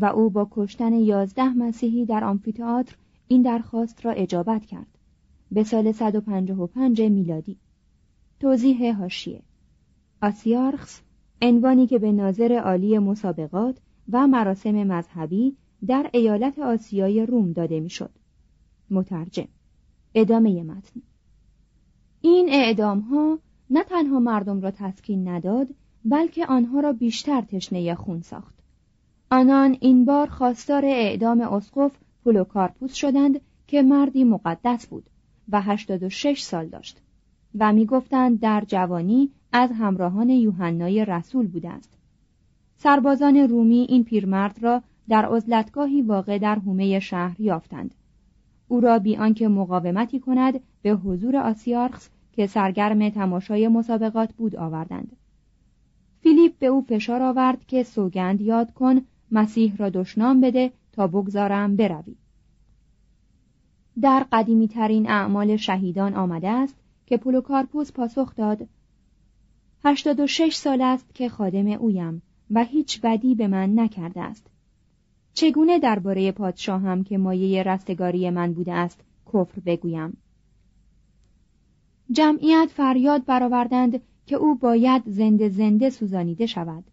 و او با کشتن یازده مسیحی در آمفیتئاتر این درخواست را اجابت کرد. به سال 155 میلادی. توضیح هاشیه آسیارخس عنوانی که به ناظر عالی مسابقات و مراسم مذهبی در ایالت آسیای روم داده می‌شد. مترجم. ادامه متن. این اعدام ها نه تنها مردم را تسکین نداد بلکه آنها را بیشتر تشنه خون ساخت. آنان این بار خواستار اعدام اسقف پولوکارپوس شدند که مردی مقدس بود و 86 سال داشت و می‌گفتند در جوانی از همراهان یوحنای رسول بوده است سربازان رومی این پیرمرد را در عزلتگاهی واقع در حومه شهر یافتند. او را بی آنکه مقاومتی کند به حضور آسیارخس که سرگرم تماشای مسابقات بود آوردند. فیلیپ به او فشار آورد که سوگند یاد کن مسیح را دشنام بده تا بگذارم بروی. در قدیمی ترین اعمال شهیدان آمده است که پولوکارپوس پاسخ داد هشتاد و شش سال است که خادم اویم و هیچ بدی به من نکرده است. چگونه درباره پادشاهم که مایه رستگاری من بوده است کفر بگویم؟ جمعیت فریاد برآوردند که او باید زنده زنده سوزانیده شود.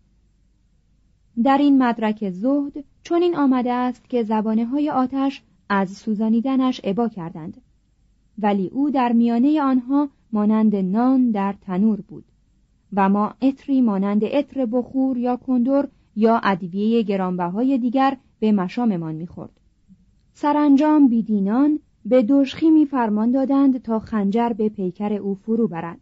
در این مدرک زهد چون این آمده است که زبانه های آتش از سوزانیدنش عبا کردند. ولی او در میانه آنها مانند نان در تنور بود و ما اتری مانند اتر بخور یا کندور یا ادویه گرانبهای دیگر به مشاممان می‌خورد. سرانجام بیدینان به دوشخیمی فرمان دادند تا خنجر به پیکر او فرو برد.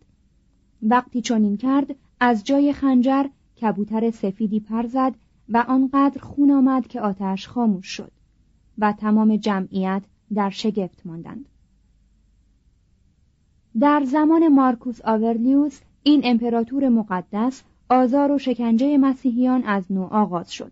وقتی چنین کرد از جای خنجر کبوتر سفیدی پر زد و آنقدر خون آمد که آتش خاموش شد و تمام جمعیت در شگفت ماندند. در زمان مارکوس آورلیوس این امپراتور مقدس آزار و شکنجه مسیحیان از نو آغاز شد.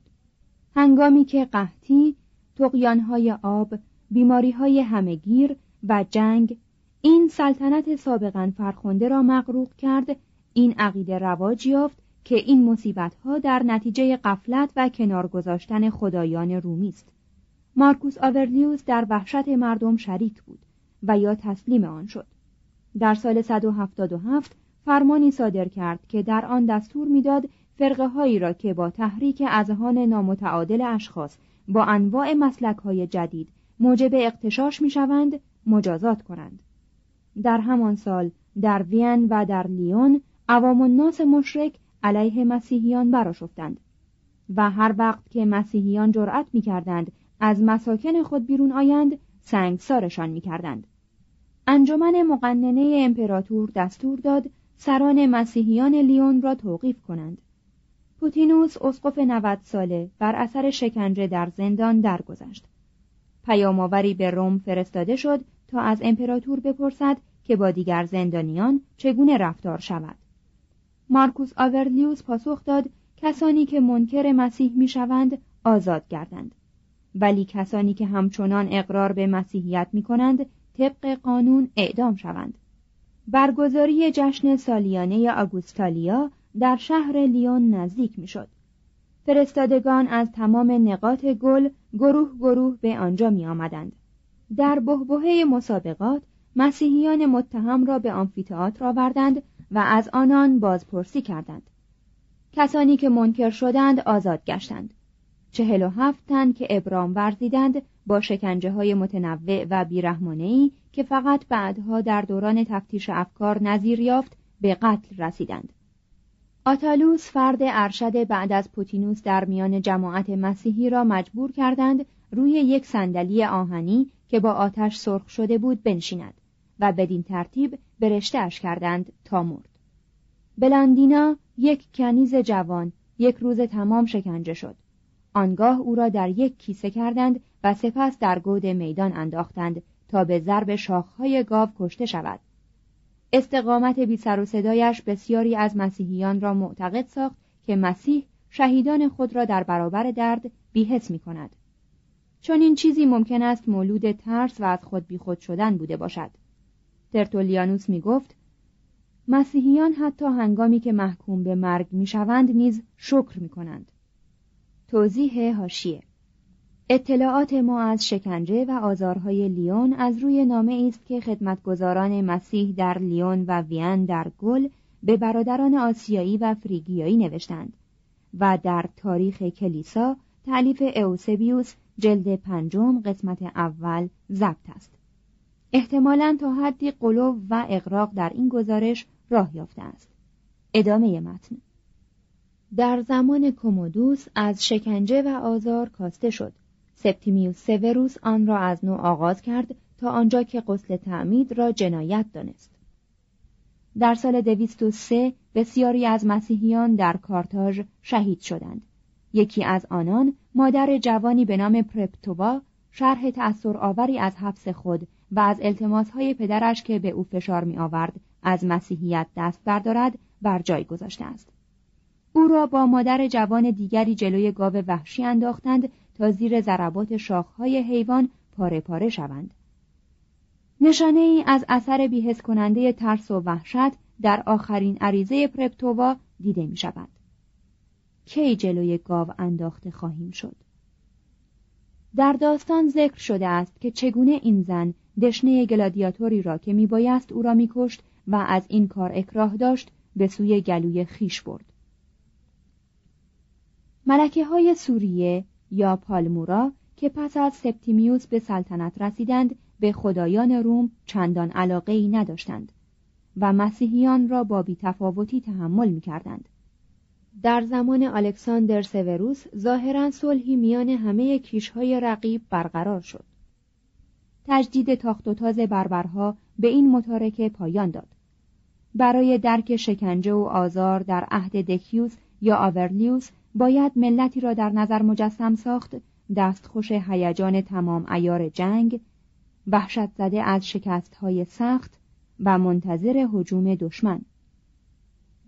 هنگامی که قحطی تقیانهای آب بیماریهای همگیر و جنگ این سلطنت سابقا فرخنده را مغروق کرد این عقیده رواج یافت که این مصیبتها در نتیجه قفلت و کنار گذاشتن خدایان رومی است. مارکوس آورلیوس در وحشت مردم شریک بود و یا تسلیم آن شد. در سال 177 فرمانی صادر کرد که در آن دستور می‌داد فرقه هایی را که با تحریک اذهان نامتعادل اشخاص با انواع مسلک های جدید موجب اقتشاش می‌شوند مجازات کنند. در همان سال در وین و در لیون عوام الناس مشرک علیه مسیحیان براشفتند و هر وقت که مسیحیان جرأت می‌کردند از مساکن خود بیرون آیند سنگسارشان می‌کردند. انجمن مقننه امپراتور دستور داد سران مسیحیان لیون را توقیف کنند. پوتینوس اسقف 90 ساله بر اثر شکنجه در زندان درگذشت. پیامآوری به روم فرستاده شد تا از امپراتور بپرسد که با دیگر زندانیان چگونه رفتار شود. مارکوس آورلیوس پاسخ داد کسانی که منکر مسیح می‌شوند آزاد گردند ولی کسانی که همچنان اقرار به مسیحیت می کنند طبق قانون اعدام شوند برگزاری جشن سالیانه آگوستالیا در شهر لیون نزدیک می‌شد. فرستادگان از تمام نقاط گل گروه گروه به آنجا می آمدند. در بهبهه مسابقات مسیحیان متهم را به آمفیتئاتر آوردند و از آنان بازپرسی کردند. کسانی که منکر شدند آزاد گشتند. چهل و هفت تن که ابرام ورزیدند با شکنجه های متنوع و بیرحمانهی که فقط بعدها در دوران تفتیش افکار نظیر یافت به قتل رسیدند. آتالوس فرد ارشد بعد از پوتینوس در میان جماعت مسیحی را مجبور کردند روی یک صندلی آهنی که با آتش سرخ شده بود بنشیند و بدین ترتیب برشتهاش کردند تا مرد. بلاندینا یک کنیز جوان یک روز تمام شکنجه شد. آنگاه او را در یک کیسه کردند و سپس در گود میدان انداختند تا به ضرب شاخهای گاو کشته شود. استقامت بی سر و صدایش بسیاری از مسیحیان را معتقد ساخت که مسیح شهیدان خود را در برابر درد بیحس می کند. چون این چیزی ممکن است مولود ترس و از خود بیخود شدن بوده باشد. ترتولیانوس می گفت مسیحیان حتی هنگامی که محکوم به مرگ می شوند نیز شکر می کنند. توضیح هاشیه اطلاعات ما از شکنجه و آزارهای لیون از روی نامه است که خدمتگزاران مسیح در لیون و وین در گل به برادران آسیایی و فریگیایی نوشتند و در تاریخ کلیسا تعلیف اوسبیوس جلد پنجم قسمت اول ضبط است احتمالا تا حدی قلوب و اقراق در این گزارش راه یافته است. ادامه متن. در زمان کومودوس از شکنجه و آزار کاسته شد. سپتیمیوس سوروس آن را از نو آغاز کرد تا آنجا که قسل تعمید را جنایت دانست. در سال دویست و سه بسیاری از مسیحیان در کارتاژ شهید شدند. یکی از آنان مادر جوانی به نام پرپتووا شرح تأثیر آوری از حبس خود و از التماسهای پدرش که به او فشار می آورد از مسیحیت دست بردارد بر جای گذاشته است او را با مادر جوان دیگری جلوی گاو وحشی انداختند تا زیر ضربات شاخهای حیوان پاره پاره شوند. نشانه ای از اثر بی‌حس کننده ترس و وحشت در آخرین عریضه پرپتوا دیده می شود. کی جلوی گاو انداخته خواهیم شد؟ در داستان ذکر شده است که چگونه این زن دشنه گلادیاتوری را که میبایست او را میکشت و از این کار اکراه داشت به سوی گلوی خویش برد. ملکه های سوریه یا پالمیرا که پس از سپتیمیوس به سلطنت رسیدند به خدایان روم چندان علاقه ای نداشتند و مسیحیان را با بیتفاوتی تحمل می کردند. در زمان الکساندر سوروس ظاهرا صلحی میان همه کیشهای رقیب برقرار شد. تجدید تاخت و تاز بربرها به این متارکه پایان داد. برای درک شکنجه و آزار در عهد دکیوس یا آورلیوس باید ملتی را در نظر مجسم ساخت دستخوش هیجان تمام ایار جنگ وحشت زده از شکست های سخت و منتظر حجوم دشمن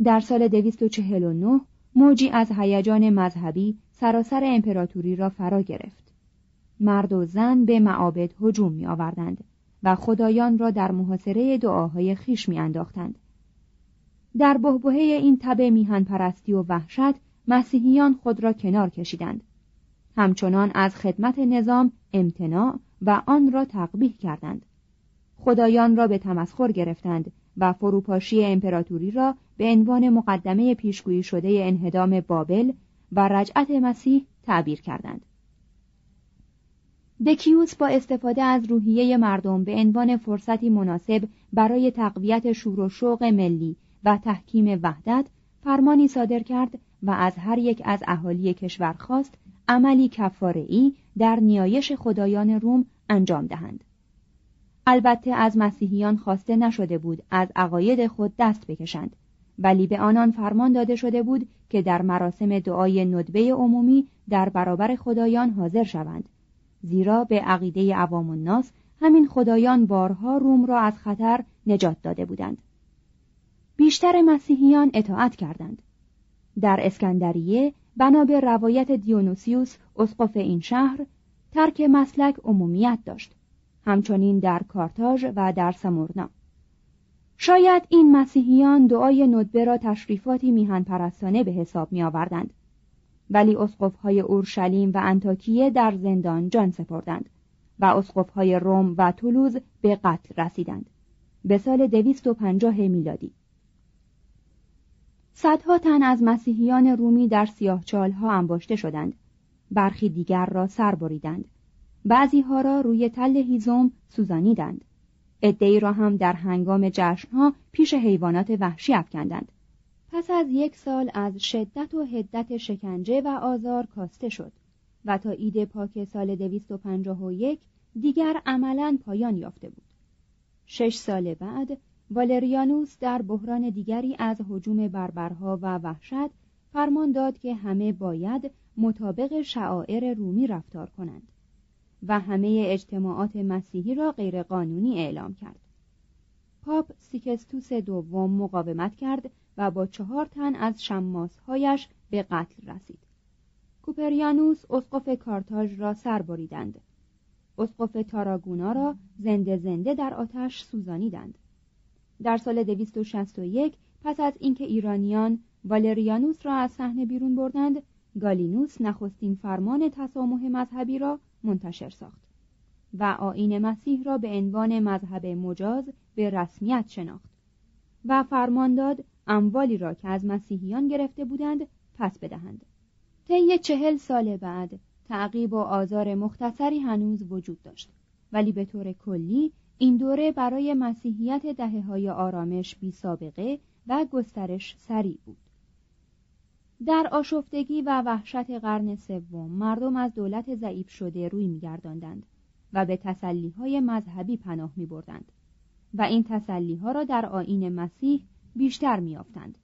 در سال 249 موجی از هیجان مذهبی سراسر امپراتوری را فرا گرفت. مرد و زن به معابد هجوم می آوردند و خدایان را در محاصره دعاهای خیش می انداختند. در بهبهه این تب میهن پرستی و وحشت مسیحیان خود را کنار کشیدند. همچنان از خدمت نظام امتناع و آن را تقبیح کردند. خدایان را به تمسخر گرفتند و فروپاشی امپراتوری را به عنوان مقدمه پیشگویی شده انهدام بابل و رجعت مسیح تعبیر کردند. دکیوس با استفاده از روحیه مردم به عنوان فرصتی مناسب برای تقویت شور و شوق ملی و تحکیم وحدت فرمانی صادر کرد و از هر یک از اهالی کشور خواست عملی کفاره‌ای در نیایش خدایان روم انجام دهند. البته از مسیحیان خواسته نشده بود از عقاید خود دست بکشند ولی به آنان فرمان داده شده بود که در مراسم دعای ندبه عمومی در برابر خدایان حاضر شوند زیرا به عقیده عوام الناس همین خدایان بارها روم را از خطر نجات داده بودند. بیشتر مسیحیان اطاعت کردند. در اسکندریه بنا به روایت دیونوسیوس اسقف این شهر ترک مسلک عمومیت داشت همچنین در کارتاژ و در سمورنا. شاید این مسیحیان دعای ندبه را تشریفاتی میهن پرستانه به حساب می آوردند ولی های اورشلیم و انتاکیه در زندان جان سپردند و های روم و تولوز به قتل رسیدند به سال 250 میلادی. صدها تن از مسیحیان رومی در سیاهچالها انباشته شدند. برخی دیگر را سر بریدند. بعضی ها را روی تل هیزم سوزانیدند. عدهای را هم در هنگام جشنها پیش حیوانات وحشی افکندند. پس از یک سال از شدت و حدت شکنجه و آزار کاسته شد و تا ایده پاک سال 251 دیگر عملا پایان یافته بود شش سال بعد والریانوس در بحران دیگری از حجوم بربرها و وحشت فرمان داد که همه باید مطابق شعائر رومی رفتار کنند و همه اجتماعات مسیحی را غیرقانونی اعلام کرد. پاپ سیکستوس دوم مقاومت کرد و با چهار تن از شماسهایش به قتل رسید. کوپریانوس اسقف کارتاژ را سر بریدند. اسقف تاراگونا را زنده زنده در آتش سوزانیدند. در سال 261 پس از اینکه ایرانیان والریانوس را از صحنه بیرون بردند، گالینوس نخستین فرمان تسامح مذهبی را منتشر ساخت و آین مسیح را به عنوان مذهب مجاز به رسمیت شناخت و فرمان داد اموالی را که از مسیحیان گرفته بودند پس بدهند. طی چهل سال بعد تعقیب و آزار مختصری هنوز وجود داشت. ولی به طور کلی این دوره برای مسیحیت دهه های آرامش بی سابقه و گسترش سریع بود. در آشفتگی و وحشت قرن سوم مردم از دولت ضعیف شده روی میگرداندند و به تسلیهای مذهبی پناه می بردند و این تسلیها را در آین مسیح بیشتر میافتند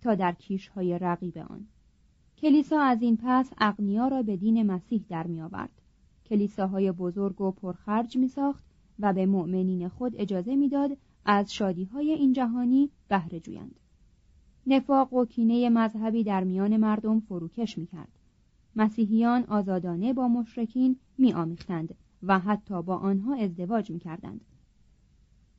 تا در کیشهای رقیب آن. کلیسا از این پس اغنیا را به دین مسیح در می آورد کلیساهای بزرگ و پرخرج می ساخت و به مؤمنین خود اجازه می‌داد از شادیهای این جهانی بهره جویند. نفاق و کینه مذهبی در میان مردم فروکش می‌کرد. مسیحیان آزادانه با مشرکین میآمیختند و حتی با آنها ازدواج می‌کردند.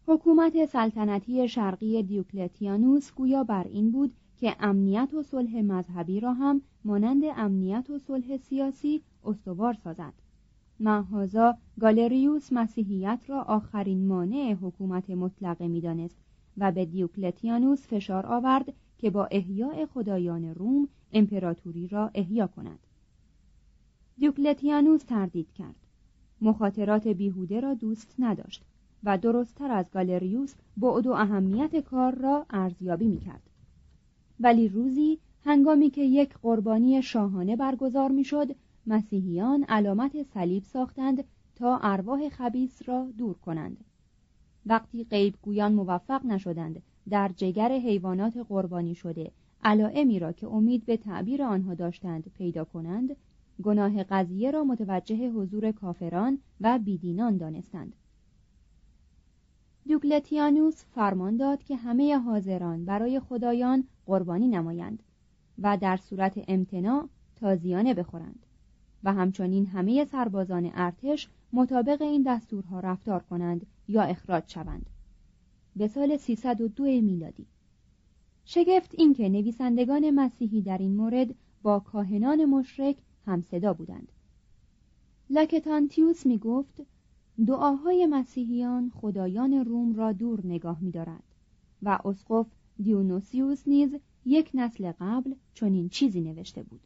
حکومت سلطنتی شرقی دیوکلتیانوس گویا بر این بود که امنیت و صلح مذهبی را هم مانند امنیت و صلح سیاسی استوار سازد. محازا گالریوس مسیحیت را آخرین مانع حکومت مطلقه می‌دانست و به دیوکلتیانوس فشار آورد که با احیاء خدایان روم امپراتوری را احیا کند. دیوکلتیانوس تردید کرد. مخاطرات بیهوده را دوست نداشت. و درستتر از گالریوس بعد و اهمیت کار را ارزیابی می‌کرد. ولی روزی هنگامی که یک قربانی شاهانه برگزار می‌شد مسیحیان علامت صلیب ساختند تا ارواح خبیس را دور کنند. وقتی غیبگویان موفق نشدند در جگر حیوانات قربانی شده علائمی را که امید به تعبیر آنها داشتند پیدا کنند گناه قضیه را متوجه حضور کافران و بیدینان دانستند. دیوکلتیانوس فرمان داد که همه حاضران برای خدایان قربانی نمایند و در صورت امتناع تازیانه بخورند و همچنین همه سربازان ارتش مطابق این دستورها رفتار کنند یا اخراج شوند. به سال 302 میلادی. شگفت اینکه نویسندگان مسیحی در این مورد با کاهنان مشرک همصدا بودند. لاکتانتیوس می گفت دعاهای مسیحیان خدایان روم را دور نگاه می دارد و اسقف دیونوسیوس نیز یک نسل قبل چنین چیزی نوشته بود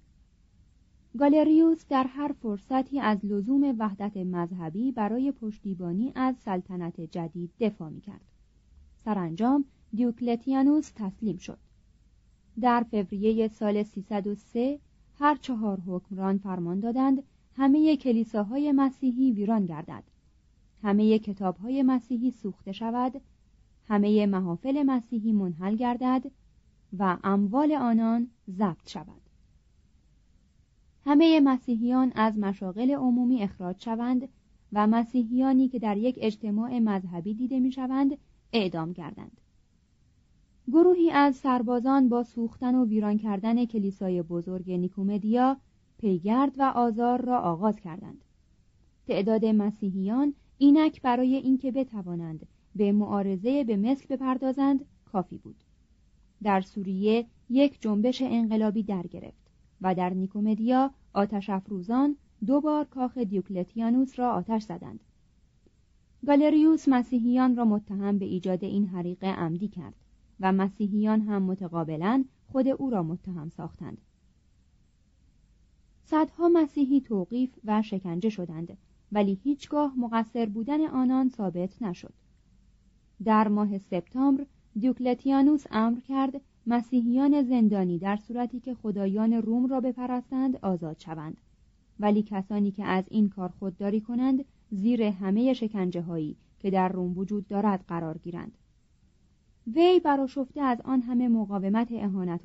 گالریوس در هر فرصتی از لزوم وحدت مذهبی برای پشتیبانی از سلطنت جدید دفاع می کرد. سرانجام دیوکلتیانوس تسلیم شد. در فوریه سال 303 هر چهار حکمران فرمان دادند همه کلیساهای مسیحی ویران گردد. همه کتابهای مسیحی سوخته شود، همه محافل مسیحی منحل گردد و اموال آنان ضبط شود. همه مسیحیان از مشاغل عمومی اخراج شوند و مسیحیانی که در یک اجتماع مذهبی دیده می شوند اعدام گردند. گروهی از سربازان با سوختن و ویران کردن کلیسای بزرگ نیکومدیا پیگرد و آزار را آغاز کردند. تعداد مسیحیان اینک برای اینکه بتوانند به معارضه به مثل بپردازند کافی بود. در سوریه یک جنبش انقلابی در گرفت و در نیکومدیا آتش افروزان دو بار کاخ دیوکلتیانوس را آتش زدند. گالریوس مسیحیان را متهم به ایجاد این حریق عمدی کرد و مسیحیان هم متقابلا خود او را متهم ساختند. صدها مسیحی توقیف و شکنجه شدند ولی هیچگاه مقصر بودن آنان ثابت نشد. در ماه سپتامبر دیوکلتیانوس امر کرد مسیحیان زندانی در صورتی که خدایان روم را بپرستند آزاد شوند ولی کسانی که از این کار خودداری کنند زیر همه شکنجه هایی که در روم وجود دارد قرار گیرند وی براشفته از آن همه مقاومت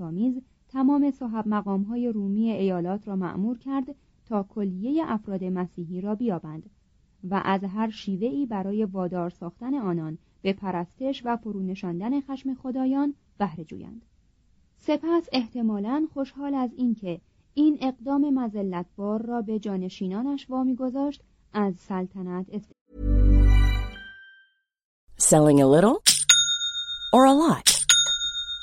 آمیز تمام صاحب مقام های رومی ایالات را معمور کرد تا کلیه افراد مسیحی را بیابند و از هر شیوهی برای وادار ساختن آنان به پرستش و فرونشاندن خشم خدایان بهره جویند. سپس احتمالا خوشحال از اینکه این اقدام مزلتبار را به جانشینانش وامی گذاشت از سلطنت است...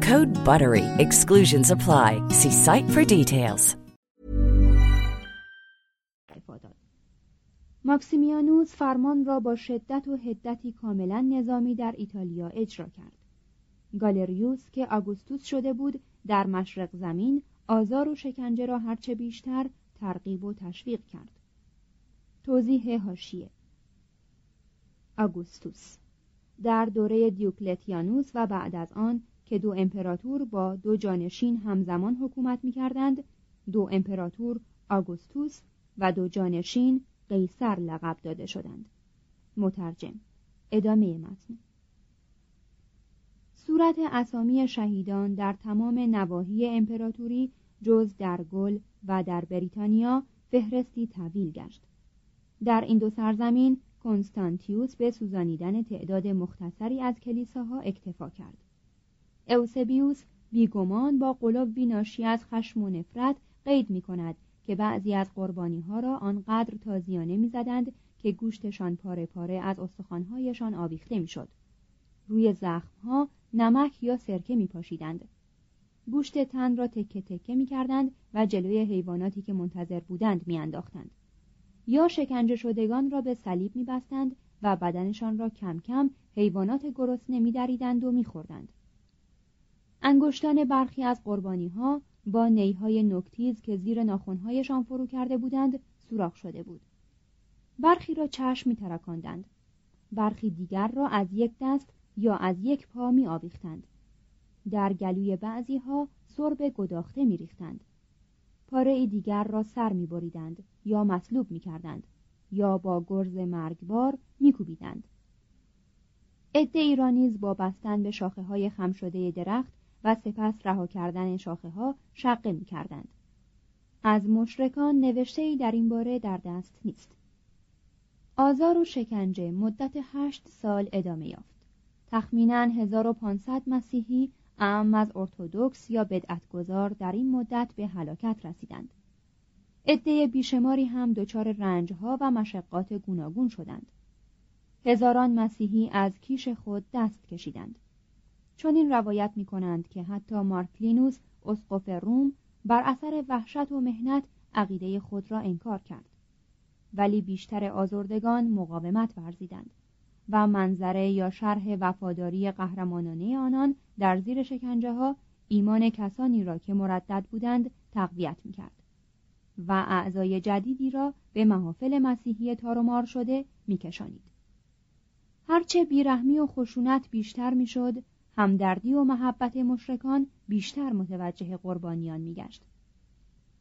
Code BUTTERY. Exclusions apply. See site for details. ماکسیمیانوس فرمان را با شدت و هدتی کاملا نظامی در ایتالیا اجرا کرد. گالریوس که آگوستوس شده بود در مشرق زمین آزار و شکنجه را هرچه بیشتر ترغیب و تشویق کرد. توضیح هاشیه آگوستوس در دوره دیوکلتیانوس و بعد از آن که دو امپراتور با دو جانشین همزمان حکومت می کردند دو امپراتور آگوستوس و دو جانشین قیصر لقب داده شدند. مترجم ادامه متن. صورت اسامی شهیدان در تمام نواحی امپراتوری جز در گل و در بریتانیا فهرستی طویل گشت. در این دو سرزمین کنستانتیوس به سوزانیدن تعداد مختصری از کلیساها اکتفا کرد. اوسبیوس بیگمان با قلوبی ناشی از خشم و نفرت قید می کند که بعضی از قربانی ها را آنقدر تازیانه می‌زدند که گوشتشان پاره پاره از استخوانهایشان آویخته می‌شد. روی زخمها نمک یا سرکه می پاشیدند. گوشت تن را تکه تکه می کردند و جلوی حیواناتی که منتظر بودند می انداختند. یا شکنجه شدگان را به صلیب می بستند و بدنشان را کم کم حیوانات گرسنه می دریدند و می خوردند. انگشتان برخی از قربانی ها با نیهای نکتیز که زیر ناخونهایشان فرو کرده بودند سوراخ شده بود. برخی را چشم می ترکاندند برخی دیگر را از یک دست یا از یک پا می آویختند در گلوی بعضی ها سرب گداخته می ریختند پاره دیگر را سر می بریدند یا مصلوب می کردند یا با گرز مرگبار می کوبیدند ایرانیز با بستن به شاخه های خم شده درخت و سپس رها کردن شاخه ها شقه می کردند. از مشرکان نوشته ای در این باره در دست نیست. آزار و شکنجه مدت هشت سال ادامه یافت. تخمینا 1500 مسیحی اعم از ارتودکس یا بدعتگذار در این مدت به هلاکت رسیدند. عده بیشماری هم دچار رنجها و مشقات گوناگون شدند. هزاران مسیحی از کیش خود دست کشیدند. چون این روایت می کنند که حتی مارکلینوس اسقف روم بر اثر وحشت و مهنت عقیده خود را انکار کرد ولی بیشتر آزردگان مقاومت ورزیدند و منظره یا شرح وفاداری قهرمانانه آنان در زیر شکنجه ها ایمان کسانی را که مردد بودند تقویت می کرد و اعضای جدیدی را به محافل مسیحی تارومار شده میکشانید. هرچه بیرحمی و خشونت بیشتر می‌شد همدردی و محبت مشرکان بیشتر متوجه قربانیان میگشت.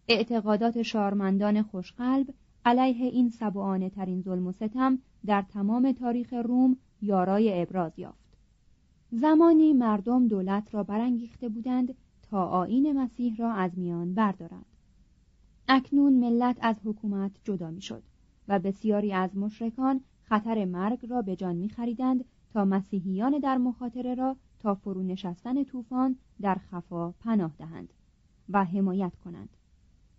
اعتقادات شارمندان خوشقلب علیه این سبعانه ترین ظلم و ستم در تمام تاریخ روم یارای ابراز یافت. زمانی مردم دولت را برانگیخته بودند تا آین مسیح را از میان بردارند. اکنون ملت از حکومت جدا می‌شد و بسیاری از مشرکان خطر مرگ را به جان میخریدند تا مسیحیان در مخاطره را تا فرو نشستن طوفان در خفا پناه دهند و حمایت کنند.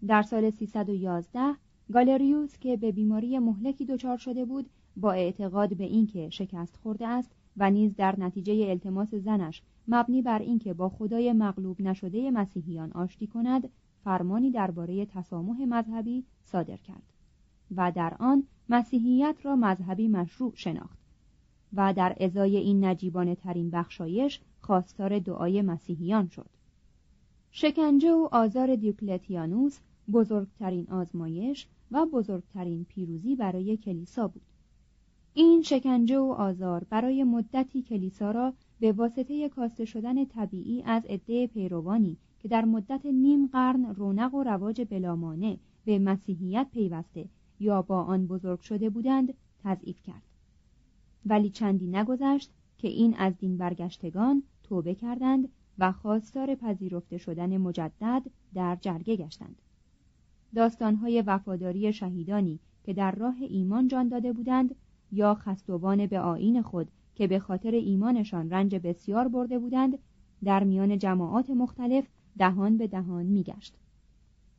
در سال 311 گالریوس که به بیماری مهلکی دچار شده بود با اعتقاد به اینکه شکست خورده است و نیز در نتیجه التماس زنش مبنی بر اینکه با خدای مغلوب نشده مسیحیان آشتی کند فرمانی درباره تسامح مذهبی صادر کرد و در آن مسیحیت را مذهبی مشروع شناخت. و در ازای این نجیبانه ترین بخشایش خواستار دعای مسیحیان شد. شکنجه و آزار دیوکلتیانوس بزرگترین آزمایش و بزرگترین پیروزی برای کلیسا بود. این شکنجه و آزار برای مدتی کلیسا را به واسطه کاسته شدن طبیعی از عده پیروانی که در مدت نیم قرن رونق و رواج بلامانه به مسیحیت پیوسته یا با آن بزرگ شده بودند تضعیف کرد. ولی چندی نگذشت که این از دین برگشتگان توبه کردند و خواستار پذیرفته شدن مجدد در جرگه گشتند. داستانهای وفاداری شهیدانی که در راه ایمان جان داده بودند یا خستوان به آین خود که به خاطر ایمانشان رنج بسیار برده بودند در میان جماعات مختلف دهان به دهان میگشت.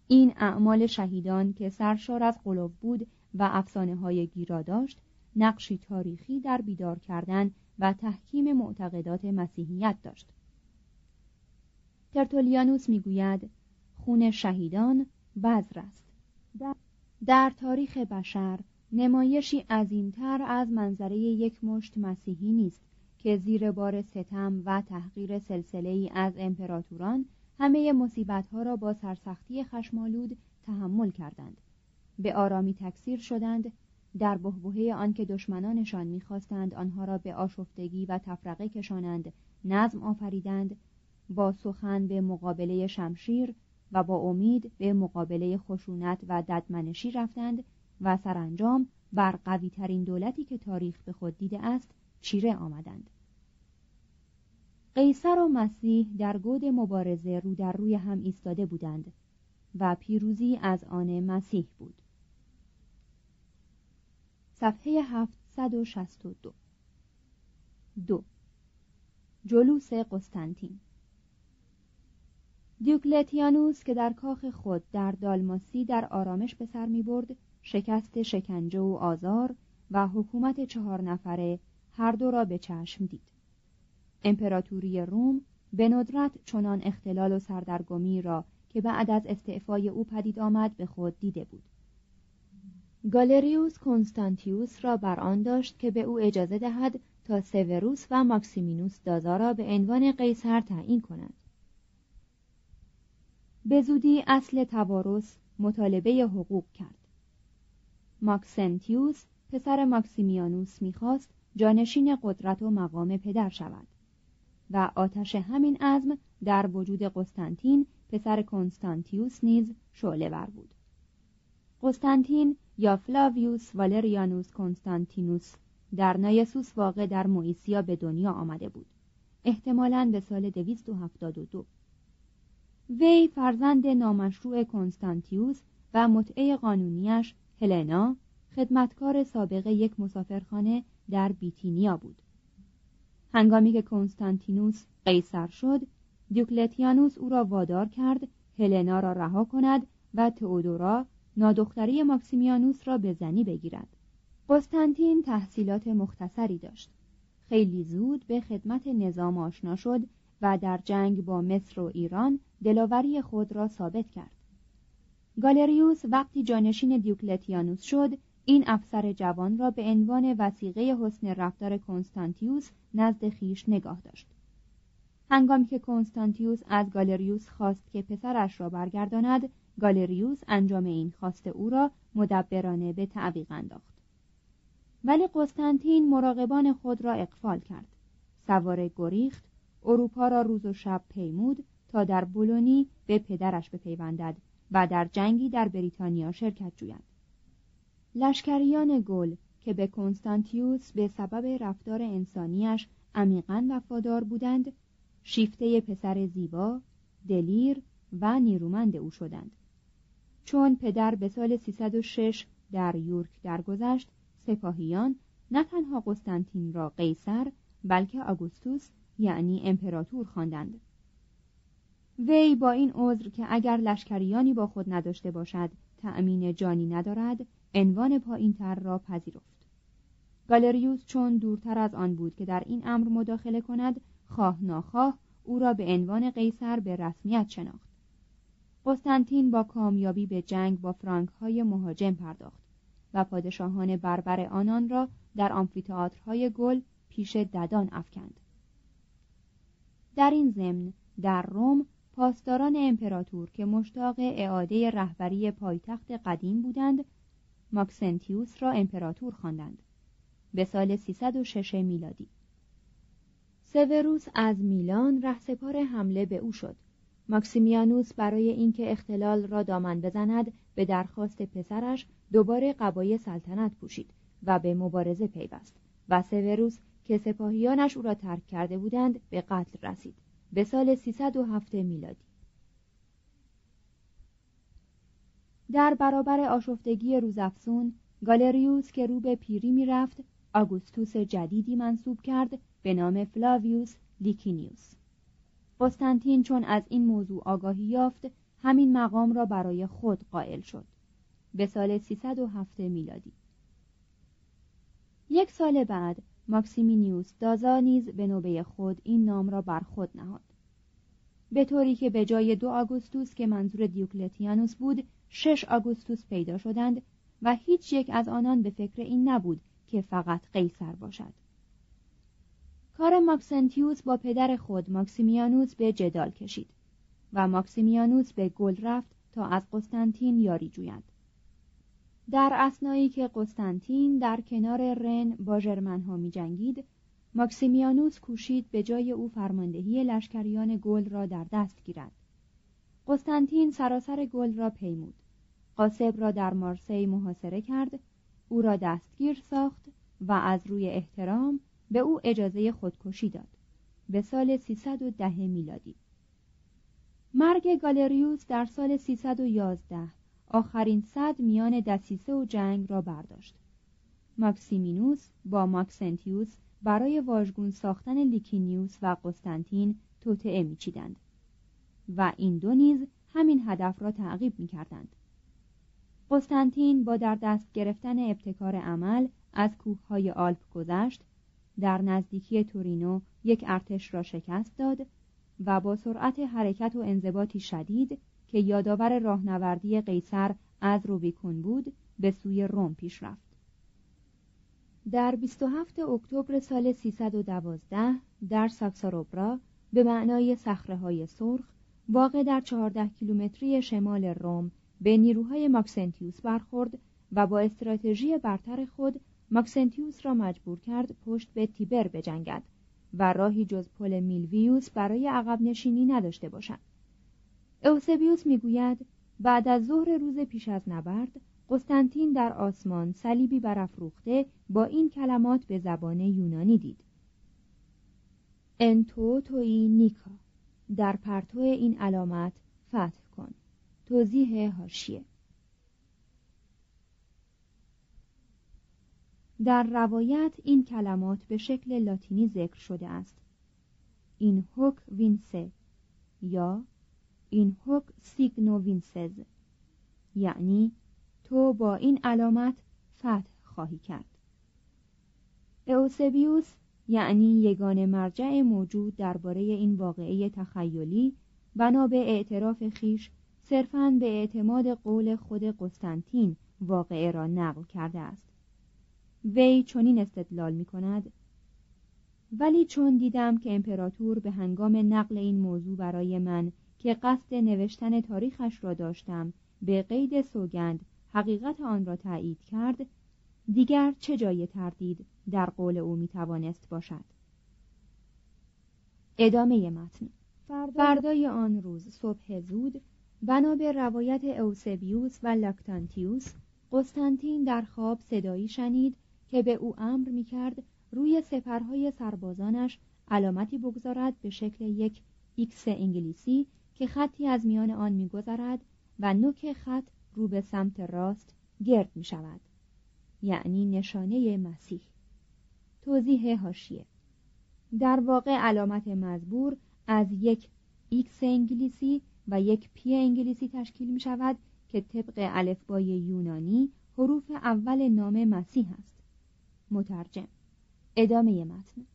این اعمال شهیدان که سرشار از قلوب بود و افسانه های گیرا داشت نقشی تاریخی در بیدار کردن و تحکیم معتقدات مسیحیت داشت. ترتولیانوس می‌گوید خون شهیدان بذر است در تاریخ بشر نمایشی عظیمتر از منظره یک مشت مسیحی نیست که زیر بار ستم و تحقیر سلسله ای از امپراتوران همه مصیبتها را با سرسختی خشمالود تحمل کردند. به آرامی تکثیر شدند در بهبهه آنکه دشمنانشان می‌خواستند آنها را به آشفتگی و تفرقه کشانند نظم آفریدند با سخن به مقابله شمشیر و با امید به مقابله خشونت و ددمنشی رفتند و سرانجام بر قوی ترین دولتی که تاریخ به خود دیده است چیره آمدند. قیصر و مسیح در گود مبارزه رو در روی هم ایستاده بودند و پیروزی از آن مسیح بود. صفحه 762 دو. جلوس قسطنطین. دیوکلتیانوس که در کاخ خود در دالماسی در آرامش به سر می برد شکست شکنجه و آزار و حکومت چهار نفره هر دو را به چشم دید. امپراتوری روم به ندرت چنان اختلال و سردرگمی را که بعد از استعفای او پدید آمد به خود دیده بود. گالریوس کنستانتیوس را بر آن داشت که به او اجازه دهد تا سوروس و ماکسیمینوس دازا را به عنوان قیصر تعیین کند به زودی اصل توارث مطالبه حقوق کرد. ماکسنتیوس پسر ماکسیمیانوس می‌خواست جانشین قدرت و مقام پدر شود و آتش همین عزم در وجود قسطنطین پسر کنستانتیوس نیز شعله بود. قسطنطین یا فلاویوس والریانوس کنستانتینوس در نایسوس واقع در مویسیا به دنیا آمده بود. احتمالاً به سال 272 وی فرزند نامشروع کنستانتیوس و متعه قانونیش هلنا خدمتکار سابق یک مسافرخانه در بیتینیا بود. هنگامی که کنستانتینوس قیصر شد دیوکلتیانوس او را وادار کرد هلنا را رها کند و تئودورا نادختری ماکسیمیانوس را به زنی بگیرد. قسطنطین تحصیلات مختصری داشت. خیلی زود به خدمت نظام آشنا شد و در جنگ با مصر و ایران دلاوری خود را ثابت کرد. گالریوس وقتی جانشین دیوکلتیانوس شد این افسر جوان را به عنوان وسیقه حسن رفتار کنستانتیوس نزد خیش نگاه داشت. هنگامی که کنستانتیوس از گالریوس خواست که پسرش را برگرداند گالریوس انجام این خواست او را مدبرانه به تعویق انداخت. ولی قسطنطین مراقبان خود را اقفال کرد. سوار گریخت اروپا را روز و شب پیمود تا در بولونی به پدرش بپیوندد و در جنگی در بریتانیا شرکت جوید. لشکریان گل که به کنستانتیوس به سبب رفتار انسانیش عمیقا وفادار بودند شیفته پسر زیبا دلیر و نیرومند او شدند. چون پدر به سال 306 در یورک درگذشت سپاهیان نه تنها قسطنطین را قیصر بلکه آگوستوس یعنی امپراتور خواندند. وی با این عذر که اگر لشکریانی با خود نداشته باشد تأمین جانی ندارد عنوان پایینتر را پذیرفت گالریوس چون دورتر از آن بود که در این امر مداخله کند خواه ناخواه او را به عنوان قیصر به رسمیت شناخت قسطنطین با کامیابی به جنگ با فرانک های مهاجم پرداخت و پادشاهان بربر آنان را در آمفیتئاترهای گل پیش ددان افکند. در این ضمن در روم پاسداران امپراتور که مشتاق اعاده رهبری پایتخت قدیم بودند ماکسنتیوس را امپراتور خواندند. به سال 306 میلادی. سوروس از میلان رهسپار حمله به او شد. ماکسیمیانوس برای اینکه اختلال را دامن بزند به درخواست پسرش دوباره قبای سلطنت پوشید و به مبارزه پیوست و سوروس که سپاهیانش او را ترک کرده بودند به قتل رسید به سال 307 میلادی. در برابر آشفتگی روزافسون گالریوس که رو به پیری می‌رفت آگوستوس جدیدی منصوب کرد به نام فلاویوس لیکینیوس. قسطنطین چون از این موضوع آگاهی یافت همین مقام را برای خود قائل شد. به سال 307 میلادی. یک سال بعد ماکسیمینیوس دازا نیز به نوبه خود این نام را بر خود نهاد. به طوری که به جای دو آگوستوس که منظور دیوکلتیانوس بود شش آگوستوس پیدا شدند و هیچ یک از آنان به فکر این نبود که فقط قیصر باشد. کار ماکسنتیوس با پدر خود ماکسیمیانوس به جدال کشید و ماکسیمیانوس به گل رفت تا از قسطنطین یاری جوید در اسنایی که قسطنطین در کنار رن با ژرمنها می جنگید ماکسیمیانوس کوشید به جای او فرماندهی لشکریان گل را در دست گیرد. قسطنطین سراسر گل را پیمود. قاسب را در مارسی محاصره کرد او را دستگیر ساخت و از روی احترام به او اجازه خودکشی داد. به سال 310 میلادی. مرگ گالریوس در سال 311 آخرین صد میان دسیسه و جنگ را برداشت. ماکسیمینوس با ماکسنتیوس برای واژگون ساختن لیکینیوس و قسطنطین توطعه میچیدند و این دو نیز همین هدف را تعقیب می‌کردند. قسطنطین با در دست گرفتن ابتکار عمل از کوههای آلپ گذشت در نزدیکی تورینو یک ارتش را شکست داد و با سرعت حرکت و انضباطی شدید که یادآور راهنوردی قیصر از روبیکون بود به سوی روم پیش رفت. در 27 اکتبر سال 312 در ساکساروبرا به معنای صخره های سرخ واقع در 14 کیلومتری شمال روم به نیروهای ماکسنتیوس برخورد و با استراتژی برتر خود ماکسنتیوس را مجبور کرد پشت به تیبر بجنگد و راهی جز پل میلویوس برای عقب نشینی نداشته باشد اوسبیوس می‌گوید بعد از ظهر روز پیش از نبرد قسطنطین در آسمان صلیبی برافروخته با این کلمات به زبان یونانی دید. انتو توی نیکا در پرتو این علامت فتح کن. توضیح هاشیه در روایت این کلمات به شکل لاتینی ذکر شده است. این هوک وینسه یا این هوک سیگنو وینسز یعنی تو با این علامت فتح خواهی کرد. اوسبیوس یعنی یگان مرجع موجود درباره این واقعه تخیلی بنا به اعتراف خیش صرفاً به اعتماد قول خود قسطنطین واقعه را نقل کرده است. وی چنین استدلال می کند ولی چون دیدم که امپراتور به هنگام نقل این موضوع برای من که قصد نوشتن تاریخش را داشتم به قید سوگند حقیقت آن را تایید کرد دیگر چه جای تردید در قول او می توانست باشد؟ ادامه متن. فردای آن روز صبح زود بنا به روایت اوسبیوس و لاکتانتیوس قسطنطین در خواب صدایی شنید که به او امر می کرد روی سپرهای سربازانش علامتی بگذارد به شکل یک X انگلیسی که خطی از میان آن میگذرد و نوک خط رو به سمت راست گرد می شود یعنی نشانه مسیح. توضیح حاشیه در واقع علامت مزبور از یک ایکس انگلیسی و یک پی انگلیسی تشکیل می شود که طبق الفبای یونانی حروف اول نام مسیح است. مترجم. ادامه متن.